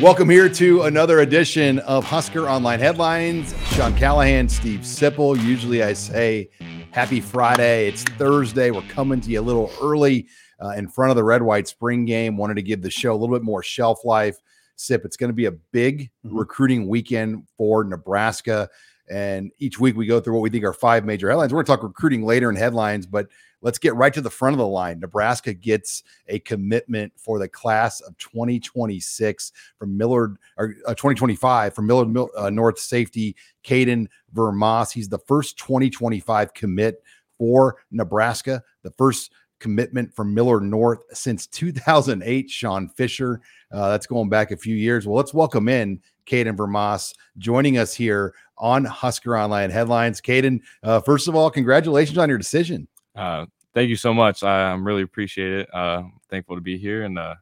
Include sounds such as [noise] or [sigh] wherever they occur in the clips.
Welcome here to another edition of Husker Online Headlines. Sean Callahan, Steve Sipple. Usually I say happy Friday. It's Thursday. We're coming to you a little early uh, in front of the red white spring game. Wanted to give the show a little bit more shelf life. Sip, it's going to be a big mm-hmm. recruiting weekend for Nebraska. And each week we go through what we think are five major headlines. We're going to talk recruiting later in headlines, but let's get right to the front of the line. Nebraska gets a commitment for the class of 2026 from Millard or uh, 2025 from Millard uh, North safety Caden Vermaas. He's the first 2025 commit for Nebraska, the first commitment from Millard North since 2008. Sean Fisher, uh, that's going back a few years. Well, let's welcome in Caden Vermaas joining us here on Husker Online Headlines. Caden, uh, first of all, congratulations on your decision. Uh, thank you so much. I, am really appreciate it. Uh, thankful to be here and uh,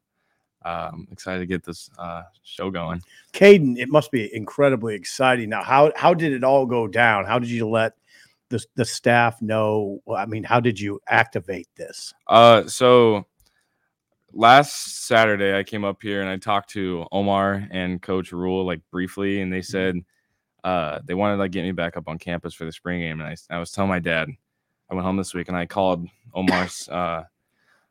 I'm excited to get this uh, show going. Caden, it must be incredibly exciting. Now, how how did it all go down? How did you let the the staff know? I mean, how did you activate this? Uh, so last Saturday I came up here and I talked to Omar and Coach Rhule like briefly, and they mm-hmm. said uh, they wanted to like get me back up on campus for the spring game, and I I was telling my dad I went home this week and I called Omar's. [coughs] Uh,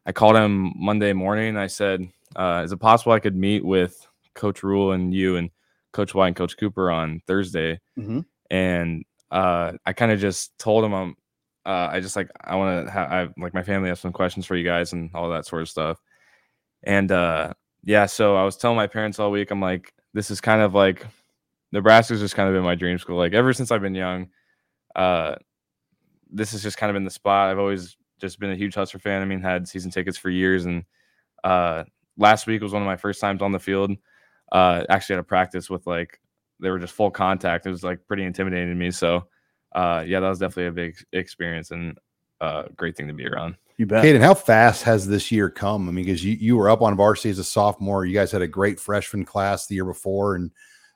I called him Monday morning. I said, uh, "Is it possible I could meet with Coach Rhule and you and Coach White and Coach Cooper on Thursday?" Mm-hmm. And uh, I kind of just told him I'm. Uh, I just like I want to have like my family have some questions for you guys and all that sort of stuff. And uh, yeah, so I was telling my parents all week. I'm like, this is kind of like Nebraska's just kind of been my dream school. Like ever since I've been young, uh, this has just kind of been the spot. I've always just been a huge Husker fan. I mean, had season tickets for years, and uh, last week was one of my first times on the field. Uh, actually, had a practice with like they were just full contact. It was like pretty intimidating to me. So, uh, yeah, that was definitely a big experience and a uh, great thing to be around. You bet. Caden, how fast has this year come? I mean, because you, you were up on varsity as a sophomore. You guys had a great freshman class the year before, and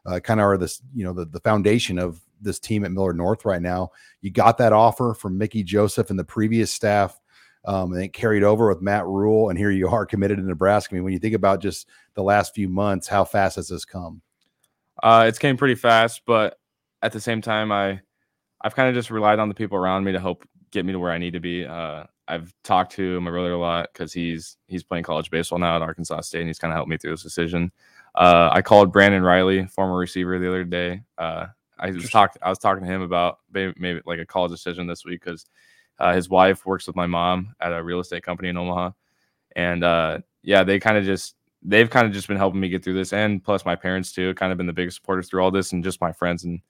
uh, kind of are this, you know, the, the foundation of this team at Millard North right now. You got that offer from Mickey Joseph and the previous staff, um, and it carried over with Matt Rhule, and here you are committed to Nebraska. I mean, when you think about just the last few months, how fast has this come? Uh, it's came pretty fast, but at the same time, I I've kind of just relied on the people around me to help get me to where I need to be. Uh, I've talked to my brother a lot because he's he's playing college baseball now at Arkansas State, and he's kind of helped me through this decision. Uh, I called Brandon Reilly, former receiver, the other day. Uh, I was talking I was talking to him about maybe, maybe like a college decision this week because uh, his wife works with my mom at a real estate company in Omaha, and uh, yeah, they kind of just they've kind of just been helping me get through this, and plus my parents too, kind of been the biggest supporters through all this, and just my friends and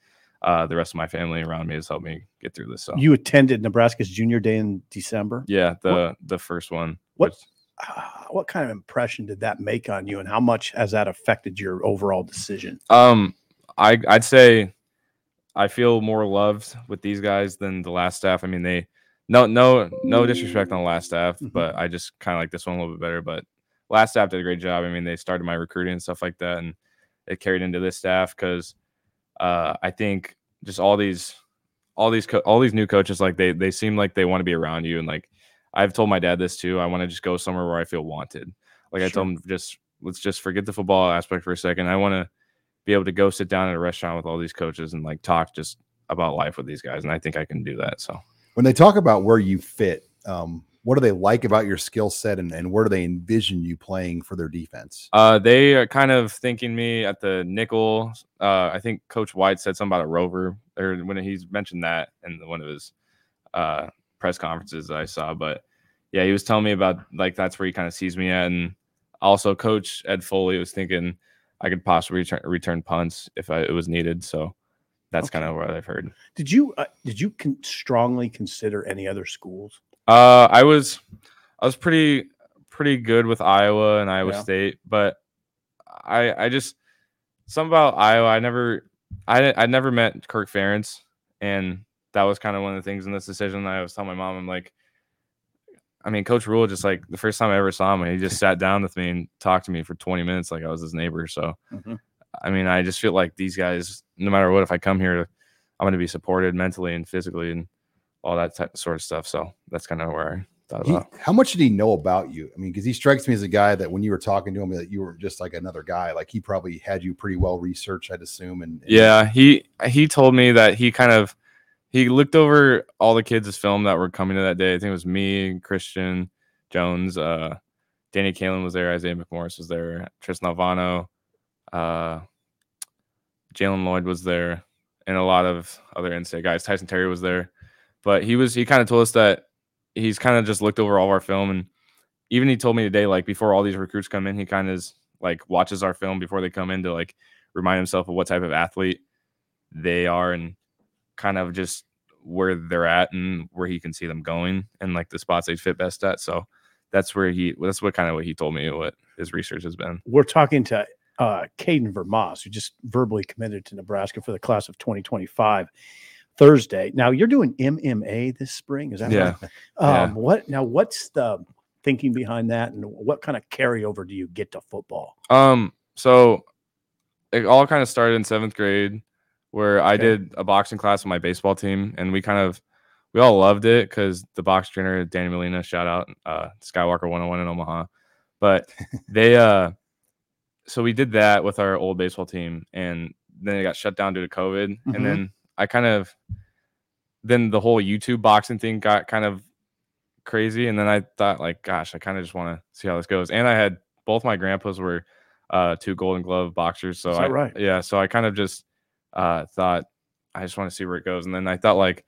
uh, the rest of my family around me has helped me get through this. So you attended Nebraska's Junior Day in December. Yeah, the what, the first one. What which, uh, what kind of impression did that make on you, and how much has that affected your overall decision? Um, I I'd say I feel more loved with these guys than the last staff. I mean, they no no no disrespect on the last staff, mm-hmm. but I just kind of like this one a little bit better. But last staff did a great job. I mean, they started my recruiting and stuff like that, and it carried into this staff because uh, I think just all these all these co- all these new coaches like they they seem like they want to be around you and like I've told my dad this too. I want to just go somewhere where I feel wanted. Like sure. I told him, just let's just forget the football aspect for a second. I want to be able to go sit down at a restaurant with all these coaches and like talk just about life with these guys. And I think I can do that. So when they talk about where you fit, um, what do they like about your skill set and, and where do they envision you playing for their defense? Uh, they are kind of thinking me at the nickel. Uh, I think Coach White said something about a rover or when he's mentioned that in one of his uh, press conferences that I saw. But yeah, he was telling me about like that's where he kind of sees me at. And also, Coach Ed Foley was thinking I could possibly return, return punts if I, it was needed. So that's okay. kind of what I've heard. Did you uh, did you con- strongly consider any other schools? Uh, I was I was pretty pretty good with Iowa and Iowa Yeah. State, but I I just something about Iowa. I never I I never met Kirk Ferentz, and that was kind of one of the things in this decision. I was telling my mom, I'm like, I mean, Coach Rhule just like the first time I ever saw him, he just [laughs] sat down with me and talked to me for 20 minutes like I was his neighbor. So, Mhm. I mean, I just feel like these guys, no matter what, if I come here, I'm going to be supported mentally and physically and all that type, sort of stuff. So that's kind of where I thought He, about. how much did he know about you? I mean, because he strikes me as a guy that when you were talking to him, that you were just like another guy. Like he probably had you pretty well researched, I'd assume. And, and Yeah, he he told me that he kind of he looked over all the kids' film that were coming to that day. I think it was me, Christian Jones, uh, Danny Kaelin was there, Isaiah McMorris was there, Tristan Alvano, uh, Jalen Lloyd was there, and a lot of other NCAA guys. Tyson Terry was there, but he was he kind of told us that he's kind of just looked over all of our film, and even he told me today, like before all these recruits come in, he kind of like watches our film before they come in to like remind himself of what type of athlete they are and kind of just where they're at and where he can see them going and like the spots they fit best at. So that's where he that's what kind of what he told me what his research has been. We're talking to uh, Caden Vermaas, who just verbally committed to Nebraska for the class of 2025 Thursday. Now you're doing MMA this spring, is that Yeah. right? Yeah. Um, What now? What's the thinking behind that, and what kind of carryover do you get to football? Um, so it all kind of started in seventh grade where I did a boxing class with my baseball team, and we kind of we all loved it because the box trainer Danny Molina, shout out, uh, Skywalker 101 in Omaha, but [laughs] they uh, so we did that with our old baseball team, and then it got shut down due to COVID, Mhm. and then I kind of then the whole YouTube boxing thing got kind of crazy, and then I thought like, gosh, I kind of just want to see how this goes, and I had both my grandpas were uh two golden glove boxers so I, right? yeah so i kind of just uh thought i just want to see where it goes and then i thought like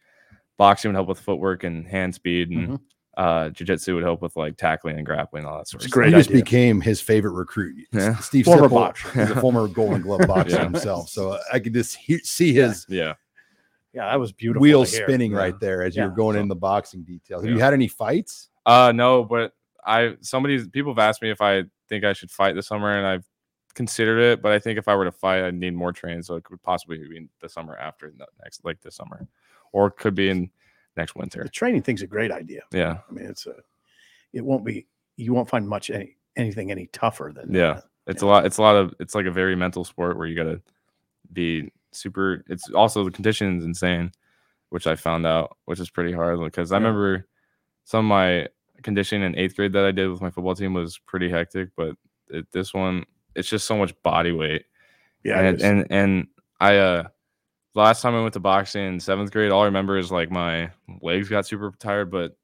boxing would help with footwork and hand speed and Mhm. uh jiu-jitsu would help with like tackling and grappling and all that sort It's of great he stuff just idea. became his favorite recruit. Yeah. Steve Former Sipple boxer. is a former Golden Glove [laughs] boxer Yeah. himself. So I could just he- see his yeah Yeah, that was beautiful. wheels spinning Yeah. right there as you Yeah. were going So- in the boxing details. Have Yeah. you had any fights? uh no but i somebody's people have asked me if i think i should fight this summer and i've considered it but i think if i were to fight i'd need more training so it could possibly be in the summer after next like this summer or it could be in next winter The training thing's a great idea. yeah I mean, it's a. It won't be. You won't find much any anything any tougher than Yeah. that. It's a lot. It's a lot of. It's like a very mental sport where you got to be super. It's also the conditions insane, which I found out, which is pretty hard because I Yeah. remember some of my conditioning in eighth grade that I did with my football team was pretty hectic, but it, this one, it's just so much body weight. Yeah, and, and and I uh last time I went to boxing in seventh grade, all I remember is like my legs got super tired, but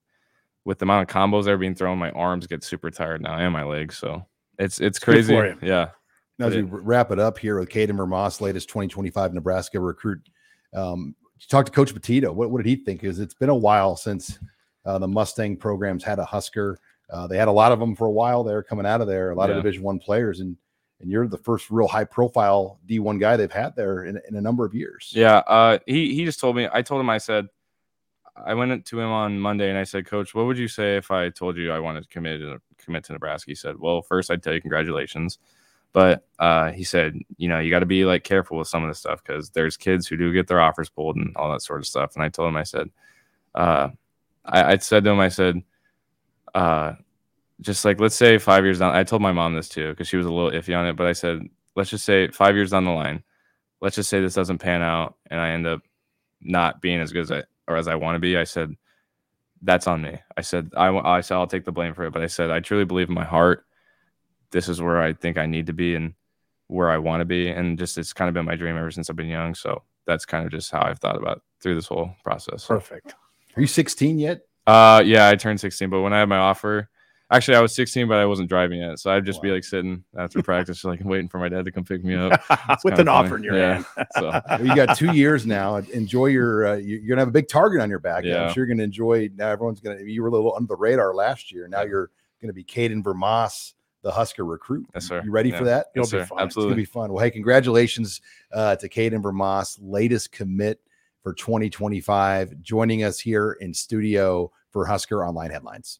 with the amount of combos that are being thrown, my arms get super tired now and my legs. So it's it's crazy. for you. Yeah. Now, as Yeah. we wrap it up here with Caden Vermaas, latest 2025 Nebraska recruit, um, you talked to Coach Petito. What, what did he think? Because it's been a while since uh, the Mustang programs had a Husker. Uh, they had a lot of them for a while there coming out of there, a lot Yeah. of Division One players, and and you're the first real high profile D1 guy they've had there in, in a number of years. Yeah. Uh he he just told me I told him I said I went to him on Monday and I said, Coach, what would you say if I told you I wanted to commit to commit to Nebraska? He said, Well, first I'd tell you congratulations. But uh, he said, you know, you got to be like careful with some of this stuff because there's kids who do get their offers pulled and all that sort of stuff. And I told him, I said, uh, I, I said to him, I said, uh, just like let's say five years down. I told my mom this too because she was a little iffy on it. But I said, let's just say five years down the line, let's just say this doesn't pan out and I end up not being as good as I or as I want to be. I said, that's on me. I said, I I said I'll take the blame for it. But I said, I truly believe in my heart. This is where I think I need to be and where I want to be. And just, it's kind of been my dream ever since I've been young. So that's kind of just how I've thought about through this whole process. Perfect. Are you 16 yet? Uh, yeah, I turned 16, but when I had my offer, actually I was 16, but I wasn't driving yet. So I'd just be like sitting after practice, like waiting for my dad to come pick me up. [laughs] With an offer in funny. your Yeah. hand. [laughs] So [laughs] Well, you got two years now. Enjoy your. Uh, you- you're gonna have a big target on your back. Yeah. I'm sure you're gonna enjoy. Now everyone's gonna. You were a little under the radar last year. Now you're gonna be Caden Vermaas, the Husker recruit. Yes, sir. You ready Yeah. for that? You'll yes, be sir. fine. It's gonna be fun. Well, hey, congratulations uh, to Caden Vermaas, latest commit for 2025, joining us here in studio for Husker Online Headlines.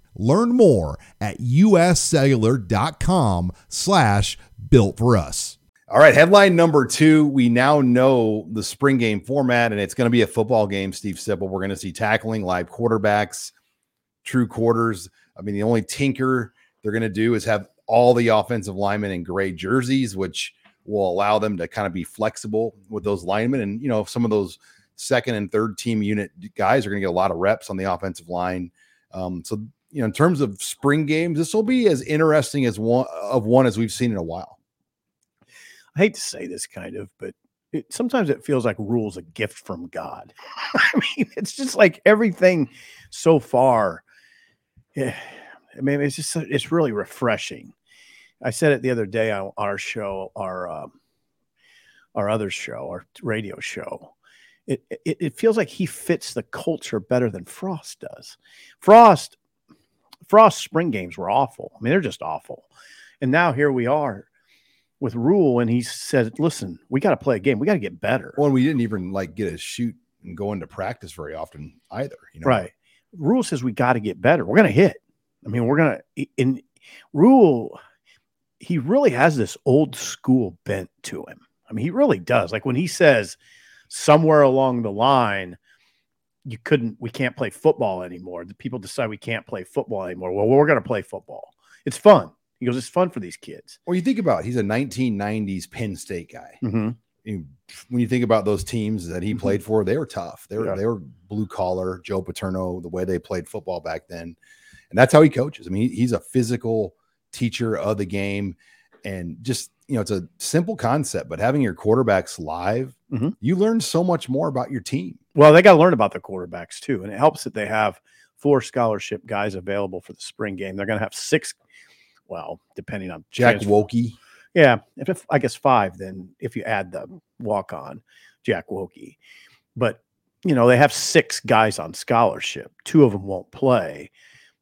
Learn more at uscellular.com slash built for us. All right, headline number two. We now know the spring game format, and it's going to be a football game, Steve Sipple. We're going to see tackling, live quarterbacks, true quarters. I mean, the only tinker they're going to do is have all the offensive linemen in gray jerseys, which will allow them to kind of be flexible with those linemen. And, you know, some of those second and third team unit guys are going to get a lot of reps on the offensive line. Um, so, you know, in terms of spring games, this will be as interesting as one of one as we've seen in a while. I hate to say this kind of, but it, sometimes it feels like Rhule's a gift from God. [laughs] I mean, it's just like everything so far. Yeah, I mean, it's just it's really refreshing. I said it the other day on our show, our um, our other show, our radio show. It, it it feels like he fits the culture better than Frost does. Frost Frost spring games were awful. I mean, they're just awful. And now here we are with Rhule, and he said, "Listen, we got to play a game. We got to get better." Well, we didn't even like get a shoot and go into practice very often either. You know, right? Rhule says we got to get better. We're going to hit. I mean, we're going to in Rhule. He really has this old school bent to him. I mean, he really does. Like when he says somewhere along the line, you couldn't, we can't play football anymore. The people decide we can't play football anymore. Well, we're going to play football. It's fun. He goes, it's fun for these kids. Well, you think about it, he's a 1990s Penn State guy. Mm-hmm. You, when you think about those teams that he Mhm. played for, they were tough. They were Yeah. they were blue collar. Joe Paterno, the way they played football back then, and that's how he coaches. I mean, he's a physical teacher of the game, and just you know, it's a simple concept, but having your quarterbacks live, Mhm. you learn so much more about your team. Well, they got to learn about the quarterbacks too, and it helps that they have four scholarship guys available for the spring game. They're going to have six. Well, depending on Jack transfer- Wokey, Yeah, if, if I guess five, then if you add the walk on Jack Wokey, but you know they have six guys on scholarship. Two of them won't play,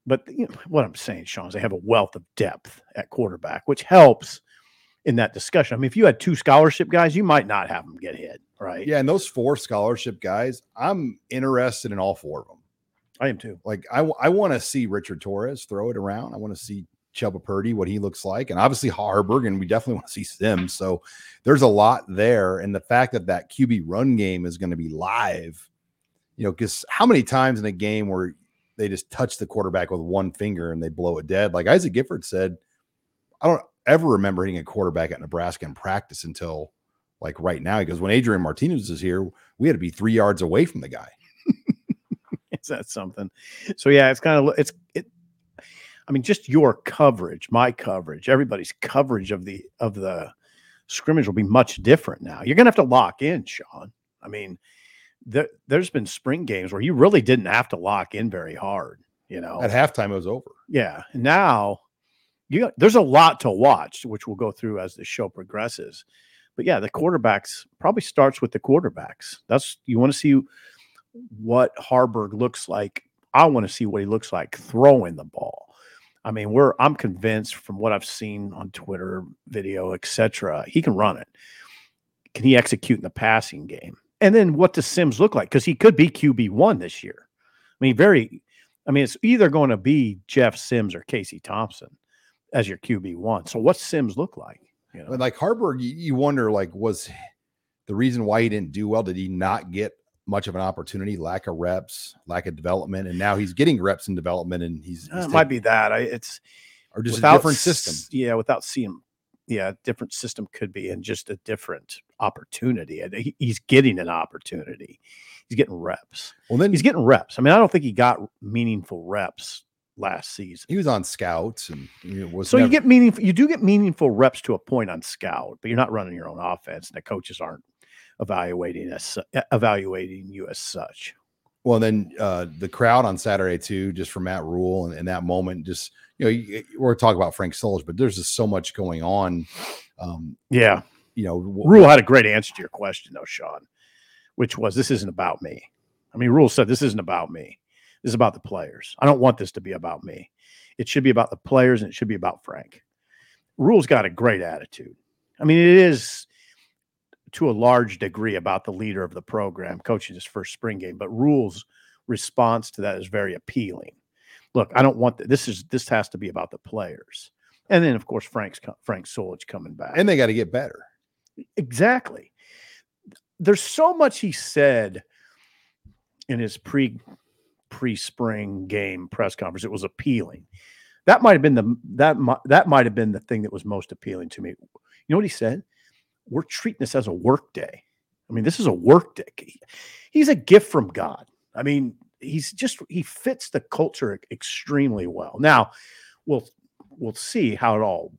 but you know, what I'm saying, Sean, is they have a wealth of depth at quarterback, which helps in that discussion. I mean, if you had two scholarship guys, you might not have them get hit, right? yeah, and those four scholarship guys, I'm interested in all four of them. I am too. Like I, I want to see Richard Torres throw it around. I want to see Chubba Purdy, what he looks like, and obviously Haarberg, and we definitely want to see Sims. So there's a lot there, and the fact that that QB run game is going to be live, you know, because how many times in a game where they just touch the quarterback with one finger and they blow it dead? Like Isaac Gifford said, I don't ever remember hitting a quarterback at Nebraska in practice until like right now. Because when Adrian Martinez is here, we had to be three yards away from the guy. [laughs] Is that something? So yeah, it's kind of it's it. I mean, just your coverage, my coverage, everybody's coverage of the of the scrimmage will be much different now. You're gonna have to lock in, Sean. I mean, there, there's been spring games where you really didn't have to lock in very hard. You know, At halftime, it was over. yeah. Now you there's a lot to watch, which we'll go through as the show progresses. But yeah, the quarterbacks probably starts with the quarterbacks. That's you want to see what Haarberg looks like. I want to see what he looks like throwing the ball. I mean, we're I'm convinced from what I've seen on Twitter, video, etc. He can run it. Can he execute in the passing game? And then what does Sims look like? Because he could be QB one this year. I mean, very. I mean, it's either going to be Jeff Sims or Casey Thompson as your QB one. So what's Sims look like? You know, like Haarberg, you, wonder like was the reason why he didn't do well? Did he not get much of an opportunity? Lack of reps, lack of development, and now he's getting reps and development, and he's, Uh, he's it might be that. I, it's or just a different system. Yeah, without seeing, yeah, different system could be, and just a different opportunity. He- he's getting an opportunity. He's getting reps. Well, then He's getting reps. I mean, I don't think he got meaningful reps last season. he was on scouts and you know, was So you get meaningful. You do get meaningful reps to a point on scout, but you're not running your own offense, and the coaches aren't evaluating e- evaluating you as such. well. and Then uh, the crowd on Saturday too, just for Matt Rhule and in that moment, just you know, you, we're talking about Frank Solich, but there's just so much going on Um, Yeah. you know, Rhule had a great answer to your question, though, Sean, which was this isn't about me. I mean, Rhule said this isn't about me. This is about the players. I don't want this to be about me. It should be about the players and it should be about Frank. Rhule's got a great attitude. I mean, it is to a large degree about the leader of the program coaching his first spring game, but Rhule's response to that is very appealing. Look, I don't want th- this is this has to be about the players. And then of course Frank's Frank Solich coming back. and they got to get better. Exactly. There's so much he said in his pre pre spring game press conference. It was appealing. That might have been the that mi- that might have been the thing that was most appealing to me. You know what he said? We're treating this as a work day. I mean, this is a work day. He's a gift from God. I mean, he's just he fits the culture extremely well. Now, we'll we'll see how it all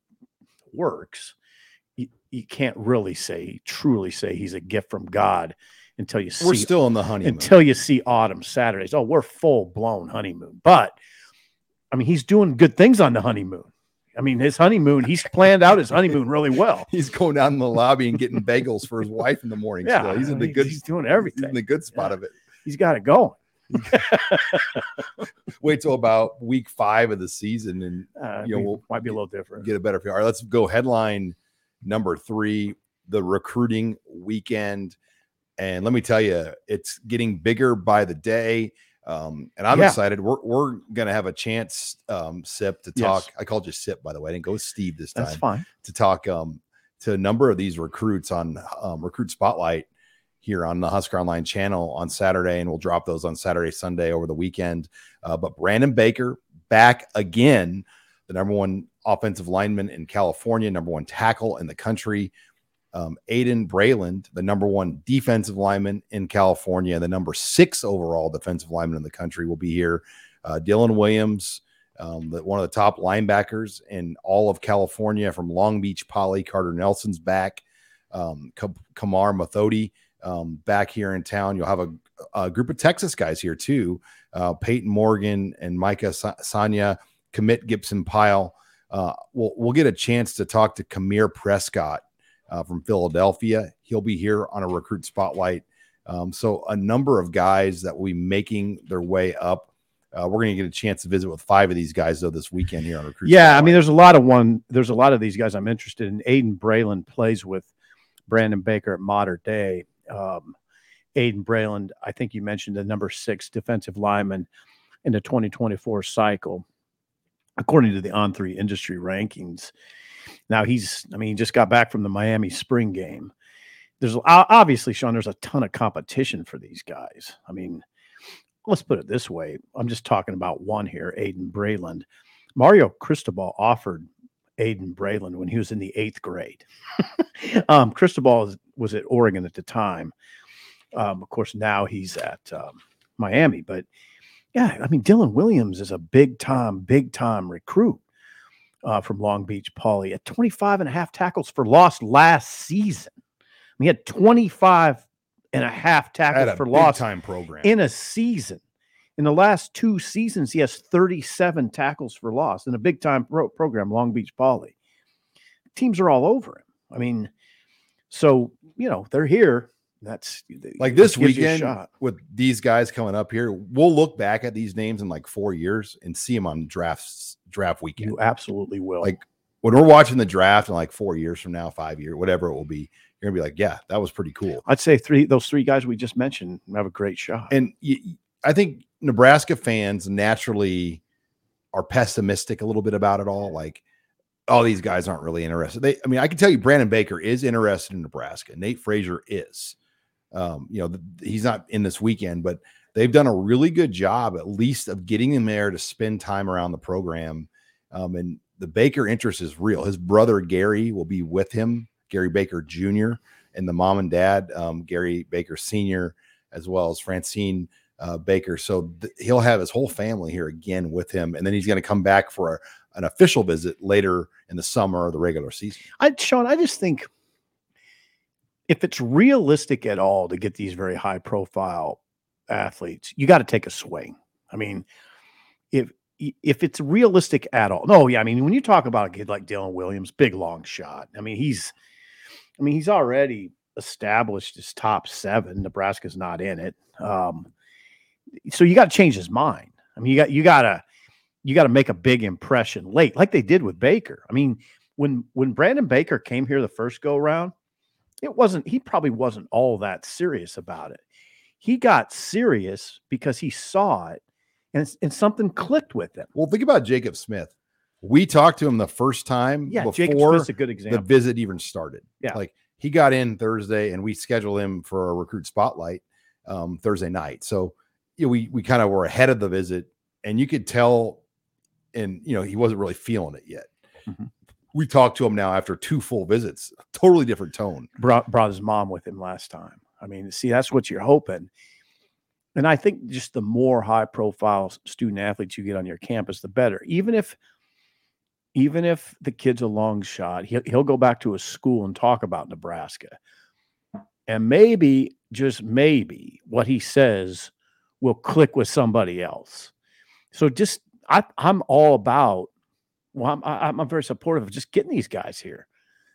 works you, you can't really say truly say he's a gift from God until you see, We're see still on the honeymoon. until you see autumn Saturdays. Oh, we're full blown honeymoon. But I mean, he's doing good things on the honeymoon. I mean, his honeymoon, he's planned out his honeymoon really well. [laughs] he's going down in the lobby and getting bagels for his wife in the morning. Yeah, still. he's in the good. He's doing He's everything. in the good spot Yeah. of it. he's got it going. [laughs] [laughs] Wait till about week five of the season and Uh, You know, we- we'll might be a little different. get a better feel. All right, let's go headline number three, the recruiting weekend. And let me tell you, it's getting bigger by the day. Um, and I'm Yeah. excited. We're, we're going to have a chance, um, Sip, to Yes. talk. I called you Sip, by the way. I didn't go with Steve this time That's fine. to talk um, to a number of these recruits on um, Recruit Spotlight here on the Husker Online channel on Saturday, and we'll drop those on Saturday, Sunday over the weekend. Uh, but Brandon Baker back again, the number one offensive lineman in California, number one tackle in the country. Um, Aiden Brayland, the number one defensive lineman in California, the number six overall defensive lineman in the country, will be here. Uh, Dylan Williams, um, the, one of the top linebackers in all of California from Long Beach Poly. Carter Nelson's back. Um, Kamar Mathodi um, back here in town. You'll have a, a group of Texas guys here too. Uh, Peyton Morgan and Micah Sa- Sanya, commit Gibson Pyle. Uh, we'll, we'll get a chance to talk to Kamir Prescott uh, from Philadelphia. He'll be here on a recruit spotlight. Um, so a number of guys that will be making their way up. Uh, we're going to get a chance to visit with five of these guys though this weekend here on recruit. Yeah, I mean, there's a lot of one. There's a lot of these guys I'm interested in. Aiden Braylon plays with Brandon Baker at Mater Dei. Um, Aiden Braylon, I think you mentioned the number six defensive lineman in the 2024 cycle, according to the On3 industry rankings. Now he's, I mean, he just got back from the Miami spring game. There's obviously, Sean, there's a ton of competition for these guys. I mean, let's put it this way. I'm just talking about one here, Aiden Brayland. Mario Cristobal offered Aiden Brayland when he was in the eighth grade. [laughs] um, Cristobal was, at Oregon at the time. Um, of course, now he's at um, Miami. But yeah, I mean, Dylan Williams is a big time, big time recruit uh, from Long Beach Poly at 25 and a half tackles for loss last season. He had 25 and a half tackles a for loss time program. in a season. In the last two seasons, he has 37 tackles for loss in a big time pro- program, Long Beach Poly. Teams are all over him. I mean, so, you know, they're here. That's like this weekend shot. with these guys coming up here, we'll look back at these names in like four years and see them on drafts draft weekend. You absolutely will. Like when we're watching the draft in like four years from now, five years, whatever it will be, you're gonna be like, yeah, that was pretty cool. I'd say three, those three guys we just mentioned have a great shot. And I think Nebraska fans naturally are pessimistic a little bit about it all. Like, oh, these guys aren't really interested. They, I mean, I can tell you, Brandon Baker is interested in Nebraska. Nate Frazier is. Um, you know, he's not in this weekend, but they've done a really good job, at least, of getting him there to spend time around the program. Um, and the Baker interest is real. His brother Gary will be with him, Gary Baker Jr., and the mom and dad, um, Gary Baker Sr., as well as Francine uh, Baker. So th- he'll have his whole family here again with him, and then he's going to come back for a, an official visit later in the summer or the regular season. I, Sean, I just think if it's realistic at all to get these very high profile athletes, you got to take a swing. I mean, if if it's realistic at all. No, yeah, I mean, when you talk about a kid like Dylan Williams, big long shot. I mean, he's, I mean, he's already established his top seven. Nebraska's not in it. Um, so you got to change his mind. I mean, you got you got to you got to make a big impression late, like they did with Baker. I mean, when when Brandon Baker came here the first go round, it wasn't he probably wasn't all that serious about it. He got serious because he saw it and, and something clicked with him. Well, think about Jacob Smith. We talked to him the first time Yeah, before a good the visit even started. Yeah. Like he got in Thursday and we scheduled him for a recruit spotlight um, Thursday night. So you know, we we kind of were ahead of the visit and you could tell and you know he wasn't really feeling it yet. Mhm. We talked to him now after two full visits, totally different tone. brought brought his mom with him last time. I mean, see, that's what you're hoping. And I think just the more high profile student athletes you get on your campus, the better. Even if even if the kid's a long shot, he'll, he'll go back to his school and talk about Nebraska. And maybe, just maybe, what he says will click with somebody else. So just I, I'm all about. Well, I'm I- I'm very supportive of just getting these guys here.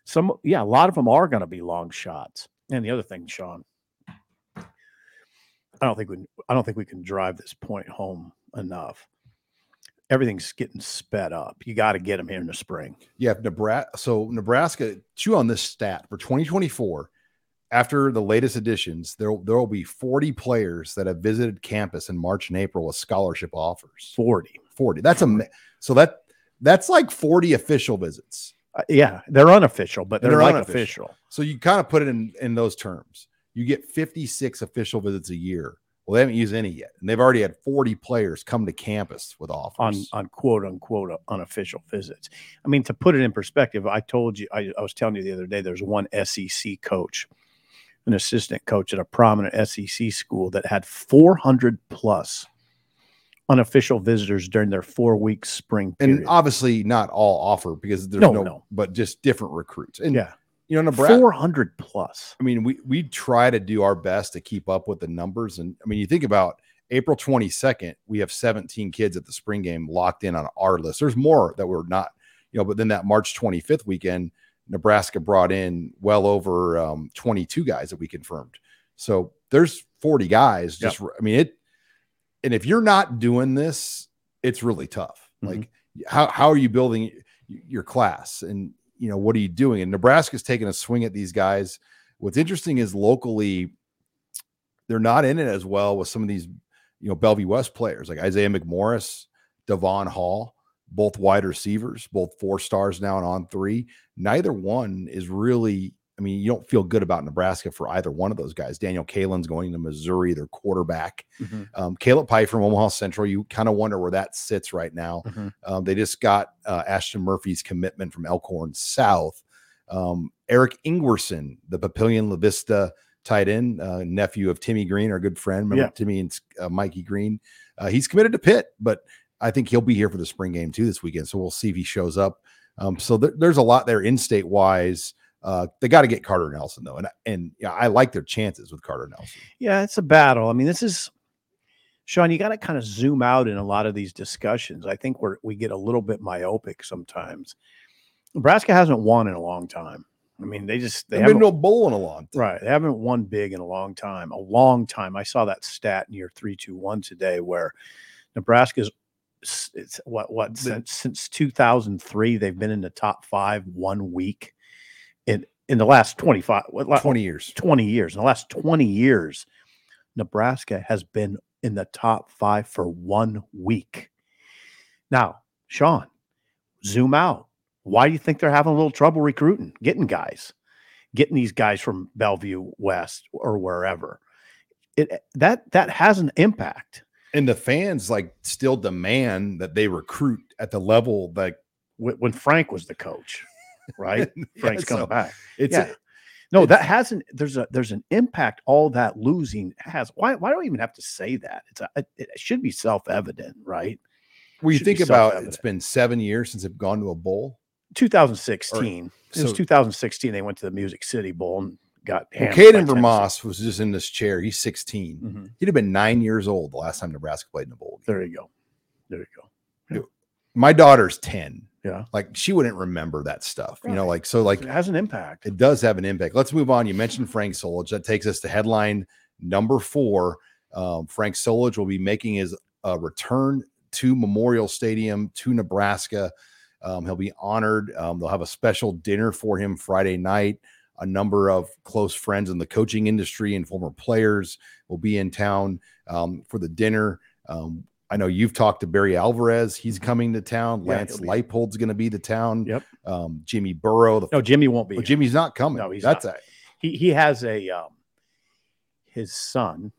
Some, yeah, a lot of them are going to be long shots. And the other thing, Sean, I don't think we, I don't think we can drive this point home enough. Everything's getting sped up. You got to get them here in the spring. Yeah, Nebraska. So Nebraska, chew on this stat for 2024. After the latest additions, there there will be 40 players that have visited campus in March and April with scholarship offers. Forty. 40. That's a so that that's like 40 official visits. Uh, yeah, they're unofficial, but they're, they're like unofficial. official. So you kind of put it in in those terms. You get 56 official visits a year. Well, they haven't used any yet, and they've already had 40 players come to campus with offers. on on quote unquote unofficial visits. I mean, to put it in perspective, I told you, I, I was telling you the other day, there's one SEC coach, an assistant coach at a prominent SEC school that had 400 plus unofficial visitors during their four week spring period. and obviously not all offer because there's No, no, no. but just different recruits. And yeah, you know, Nebraska. 400 plus. I mean, we we try to do our best to keep up with the numbers. And I mean, you think about April 22nd, we have 17 kids at the spring game locked in on our list. There's more that we're not, you know, but then that March 25th weekend, Nebraska brought in well over um, 22 guys that we confirmed. So there's 40 guys. Just, I mean, it, and if you're not doing this, it's really tough. Mhm. Like, how, how are you building your class? And, you know, what are you doing? And Nebraska's taking a swing at these guys. What's interesting is locally, they're not in it as well with some of these, you know, Bellevue West players like Isaiah McMorris, Devon Hall, both wide receivers, both four stars now and on three. Neither one is really, I mean, you don't feel good about Nebraska for either one of those guys. Daniel Kaelin's going to Missouri, their quarterback. Um, Caleb Pye from Omaha Central, you kind of wonder where that sits right now. Mhm. Um, they just got uh, Ashton Murphy's commitment from Elkhorn South. Um, Eric Ingwersen, the Papillion La Vista tight end, uh, nephew of Timmy Green, our good friend. Remember Yeah. Timmy and uh, Mikey Green? Uh, he's committed to Pitt, but I think he'll be here for the spring game too this weekend. So we'll see if he shows up. Um, so there- there's a lot there in state wise. Uh, they got to get Carter Nelson though, and and yeah, I like their chances with Carter Nelson. Yeah, it's a battle. I mean, this is Sean, you got to kind of zoom out in a lot of these discussions. I think we're we get a little bit myopic sometimes. Nebraska hasn't won in a long time. I mean, they just they They've been haven't to a bowl in a long time. right. They haven't won big in a long time. A long time. I saw that stat near three two one today where Nebraska's it's what what since since 2003 they've been in the top five one week in the last 25 what, 20 years. 20 years. In the last 20 years, Nebraska has been in the top five for one week. Now, Sean, zoom out. Why do you think they're having a little trouble recruiting, getting guys, getting these guys from Bellevue West or wherever? It that that has an impact. and the fans like still demand that they recruit at the level that when Frank was the coach, right? [laughs] Frank's Yeah, coming so back. it's Yeah. No, that hasn't. There's a there's an impact. All that losing has. Why? Why do I even have to say that? It's a, it, should be self evident, right? when you think about it's been seven years since they've gone to a bowl 2016. it was 2016. They went to the Music City Bowl and got. well, Caden. Vermaas was just in this chair he's 16 Mhm. he'd have been nine years old the last time Nebraska played in a bowl game. There you go. There you go. My daughter's 10. Yeah. Like she wouldn't remember that stuff, you know, like so like it has an impact. it does have an impact. Let's move on. You mentioned Frank Solich. That takes us to headline number four. Um, Frank Solich will be making his uh, return to Memorial Stadium to Nebraska. Um, he'll be honored. Um, they'll have a special dinner for him Friday night. A number of close friends in the coaching industry and former players will be in town um, for the dinner. Um, I know you've talked to Barry Alvarez. He's coming to town. Mm-hmm. Yeah, Lance Leipold's going to be to town. Yep. Um, Jimmy Burrow, the No, Jimmy won't be. Oh. Jimmy's not coming. No, he's That's not. a He he has a um, his son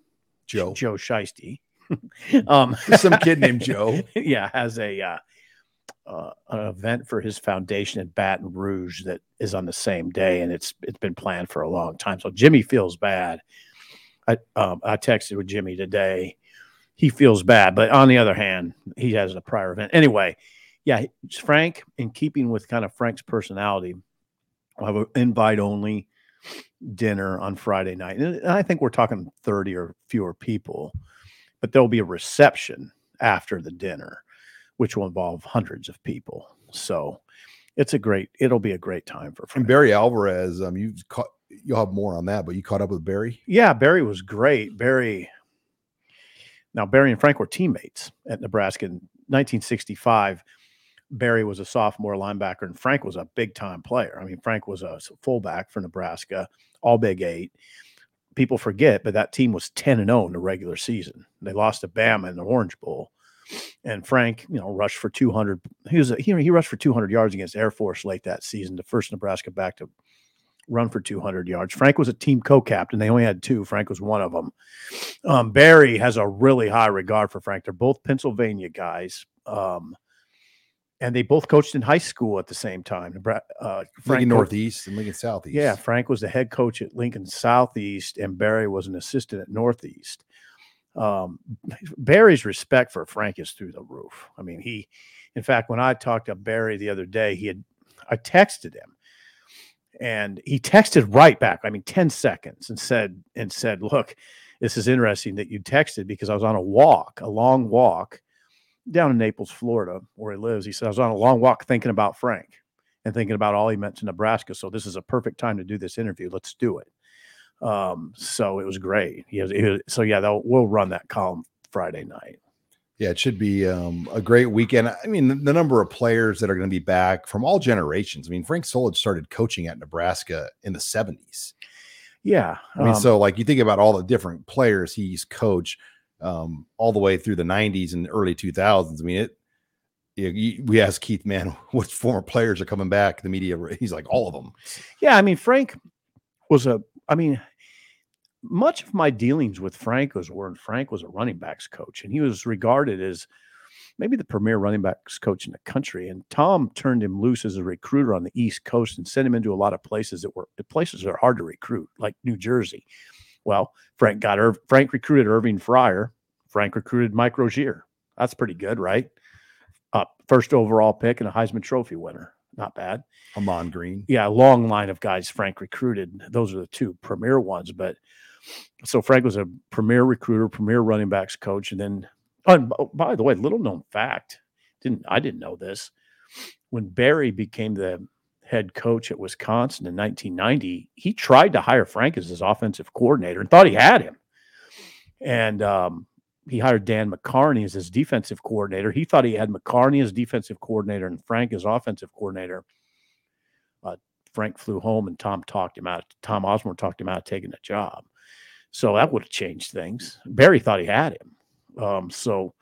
Joe. Joe Shiesty. [laughs] um, Some kid named Joe. [laughs] yeah, has a uh, uh, an event for his foundation in Baton Rouge that is on the same day, and it's it's been planned for a long time. So Jimmy feels bad. I um, I texted with Jimmy today. He feels bad, but on the other hand, he has a prior event anyway. Yeah, Frank, in keeping with kind of Frank's personality, I will have an invite only dinner on Friday night, and I think we're talking thirty or fewer people, but there'll be a reception after the dinner which will involve hundreds of people. So it's a great, it'll be a great time for And Frank. Barry Alvarez, um, you caught you'll have more on that, but you caught up with Barry. Yeah, Barry was great. Barry, now Barry and Frank were teammates at Nebraska in 1965. Barry was a sophomore linebacker and Frank was a big time player. I mean, Frank was a fullback for Nebraska, all big eight. People forget, but that team was 10 and 0 in the regular season. They lost to Bama in the Orange Bowl. And Frank, you know, rushed for 200. He was a, he, he rushed for 200 yards against Air Force late that season, the first Nebraska back to run for 200 yards. Frank was a team co-captain. They only had two. Frank was one of them. Um, Barry has a really high regard for Frank. They're both Pennsylvania guys. Um, and they both coached in high school at the same time. Uh, Frank Lincoln co- Northeast and Lincoln Southeast. yeah, Frank was the head coach at Lincoln Southeast, and Barry was an assistant at Northeast. Um, Barry's respect for Frank is through the roof. I mean, he, in fact, when I talked to Barry the other day, he had, I texted him, and he texted right back. I mean, ten seconds, and said, and said, "Look, this is interesting that you texted because I was on a walk, a long walk, down in Naples, Florida, where he lives." He said, "I was on a long walk thinking about Frank." and thinking about all he meant to Nebraska. So this is a perfect time to do this interview. Let's do it. Um, so it was great. He has, he was- so yeah, we'll run that column Friday night. Yeah, it should be um, a great weekend. I mean, the, the number of players that are going to be back from all generations. I mean, Frank Solich started coaching at Nebraska in the 70s. Yeah. I mean, um, so like you think about all the different players he's coached um, all the way through the 90s and early 2000s. I mean, it. You, you, we asked Keith, man, [laughs] what former players are coming back? The media, he's like all of them. yeah, I mean, Frank was a, I mean, much of my dealings with Frank was when Frank was a running backs coach and he was regarded as maybe the premier running backs coach in the country. And Tom turned him loose as a recruiter on the East Coast and sent him into a lot of places that were places that are hard to recruit, like New Jersey. Well, Frank got Irv, Frank recruited Irving Fryar. Frank recruited Mike Rozier. That's pretty good, right? Uh, first overall pick and a Heisman Trophy winner. Not bad Ahman Green. yeah, a long line of guys Frank recruited. Those are the two premier ones. But so Frank was a premier recruiter, premier running backs coach, and then oh, by the way, little known fact, didn't I didn't know this. When Barry became the head coach at Wisconsin in 1990, he tried to hire Frank as his offensive coordinator and thought he had him. And um, he hired Dan McCarney as his defensive coordinator. He thought he had McCarney as defensive coordinator and Frank as offensive coordinator. Frank flew home and Tom talked him out. Tom Osborne talked him out of taking the job. So that would have changed things. Barry thought he had him. Um, so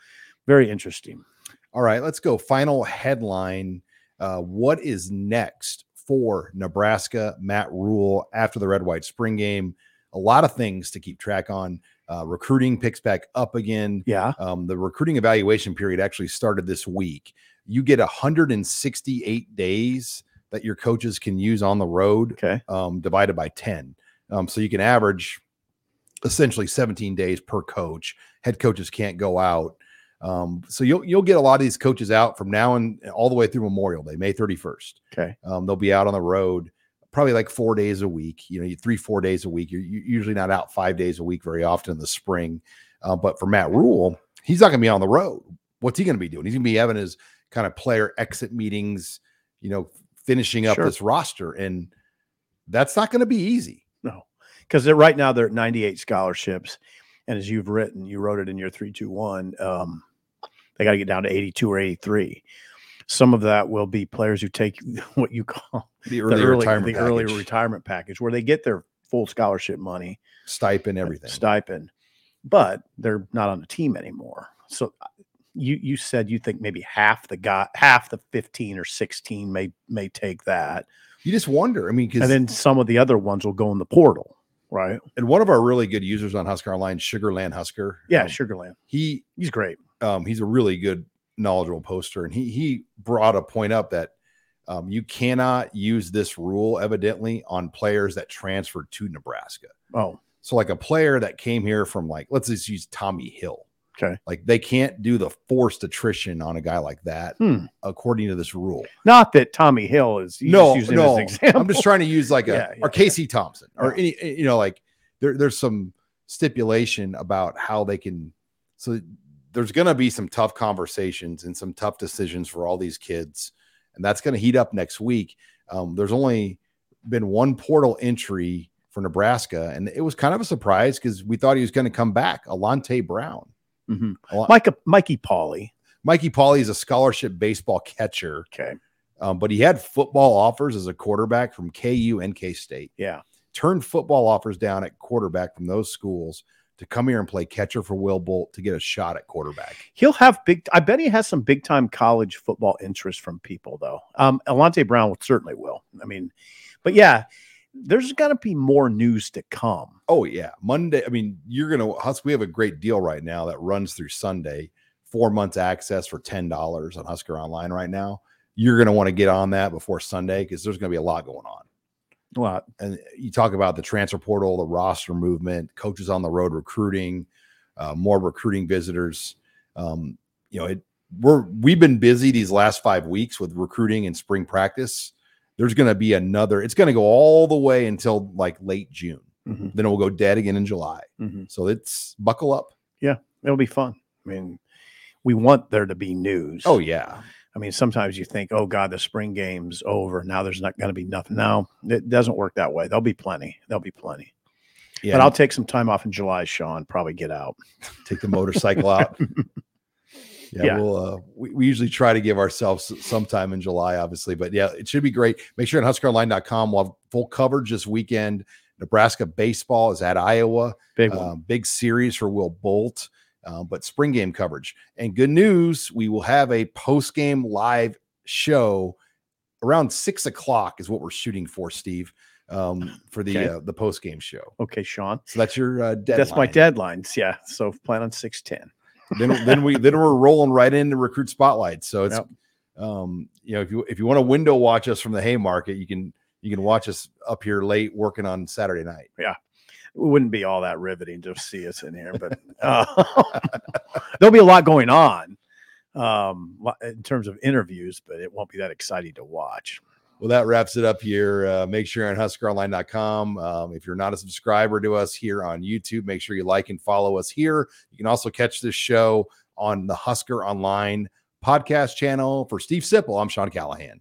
very interesting. All right, let's go. Final headline. Uh, what is next for Nebraska, Matt Rhule, after the red white spring game? A lot of things to keep track on. Uh, recruiting picks back up again. Yeah. Um, the recruiting evaluation period actually started this week. You get 168 days that your coaches can use on the road, Okay. um, divided by 10. Um, so you can average essentially 17 days per coach. Head coaches can't go out. Um, so you'll you'll get a lot of these coaches out from now and all the way through Memorial Day, May 31st. Okay. Um, they'll be out on the road probably like four days a week, you know, three, four days a week. You're u- usually not out five days a week very often in the spring. Uh, but for Matt Rhule, he's not going to be on the road. What's he going to be doing? He's going to be having his kind of player exit meetings, you know, finishing up Sure. this roster. And that's not going to be easy. Because right now they're at 98 scholarships, and as you've written, you wrote it in your three two one. Um, they got to get down to 82 or 83. Some of that will be players who take [laughs] what you call The the early, early, retirement the early package, retirement package, where they get their full scholarship money, stipend, everything. stipend, but they're not on the team anymore. So uh, you you said you think maybe half the guy, half the 15 or 16 may may take that, You just wonder. I mean, and then some of the other ones will go in the portal, right? and one of our really good users on Husker Online, Sugarland Husker. Yeah, um, Sugarland, He he's great. um, he's a really good knowledgeable poster and he he brought a point up that um, you cannot use this rule evidently on players that transferred to nebraska Oh, so like a player that came here from like let's just use tommy hill Okay. like they can't do the forced attrition on a guy like that Hmm. according to this rule not that Tommy Hill is. no no as an example. i'm just trying to use like a Yeah, [laughs] yeah, or casey thompson or Yeah. any you know like there, there's some stipulation about how they can so there's going to be some tough conversations and some tough decisions for all these kids and that's going to heat up next week um, there's only been one portal entry for nebraska and it was kind of a surprise because we thought he was going to come back alante brown Mhm. Micah, Mikey Pauly. mikey Pauly is a scholarship baseball catcher Okay. um, but he had football offers as a quarterback from ku and k-state Yeah. turned football offers down at quarterback from those schools to come here and play catcher for Will Bolt to get a shot at quarterback. He'll have big. I bet he has some big time college football interest from people though. Um, Alante Brown certainly will. I mean, but yeah, there's got to be more news to come. Oh yeah, Monday. I mean, you're gonna Hus. We have a great deal right now that runs through Sunday. Four months access for ten dollars on Husker Online right now. You're gonna want to get on that before Sunday because there's gonna be a lot going on. A lot. and you talk about the transfer portal, the roster movement, coaches on the road recruiting, uh, more recruiting visitors. Um, you know, it, we're we've been busy these last five weeks with recruiting and spring practice. There's going to be another. It's going to go all the way until like late June. Mhm. Then it will go dead again in July. Mhm. So it's buckle up. Yeah, it'll be fun. I mean, we want there to be news. Oh yeah, I mean, sometimes you think, oh God, the spring game's over. Now there's not going to be nothing. No, it doesn't work that way. There'll be plenty. There'll be plenty. yeah. But I'll take some time off in July, Sean. Probably get out. take the motorcycle out. [laughs] Yeah, Yeah. we'll uh, we, we usually try to give ourselves some time in July, obviously, but yeah, it should be great. Make sure on huskeronline.com we'll have full coverage this weekend. Nebraska baseball is at Iowa. Big. Um, big series for Will Bolt, uh, but spring game coverage. And good news, we will have a post game live show around six o'clock is what we're shooting for, Steve, um, for the Okay. uh, the post game show. okay, Sean. So that's your uh, deadline. That's my deadlines. Yeah. So plan on six ten. Then then we then we're rolling right into recruit spotlight. So it's Yep. um you know if you if you want to window watch us from the Haymarket, you can you can watch us up here late working on Saturday night. Yeah. It wouldn't be all that riveting to see us in here, but [laughs] uh, [laughs] there'll be a lot going on um, in terms of interviews, but it won't be that exciting to watch. Well, that wraps it up here. Uh, make sure you're on huskeronline.com. Um, if you're not a subscriber to us here on YouTube, make sure you like and follow us here. You can also catch this show on the Husker Online podcast channel. For Steve Sipple, I'm Sean Callahan.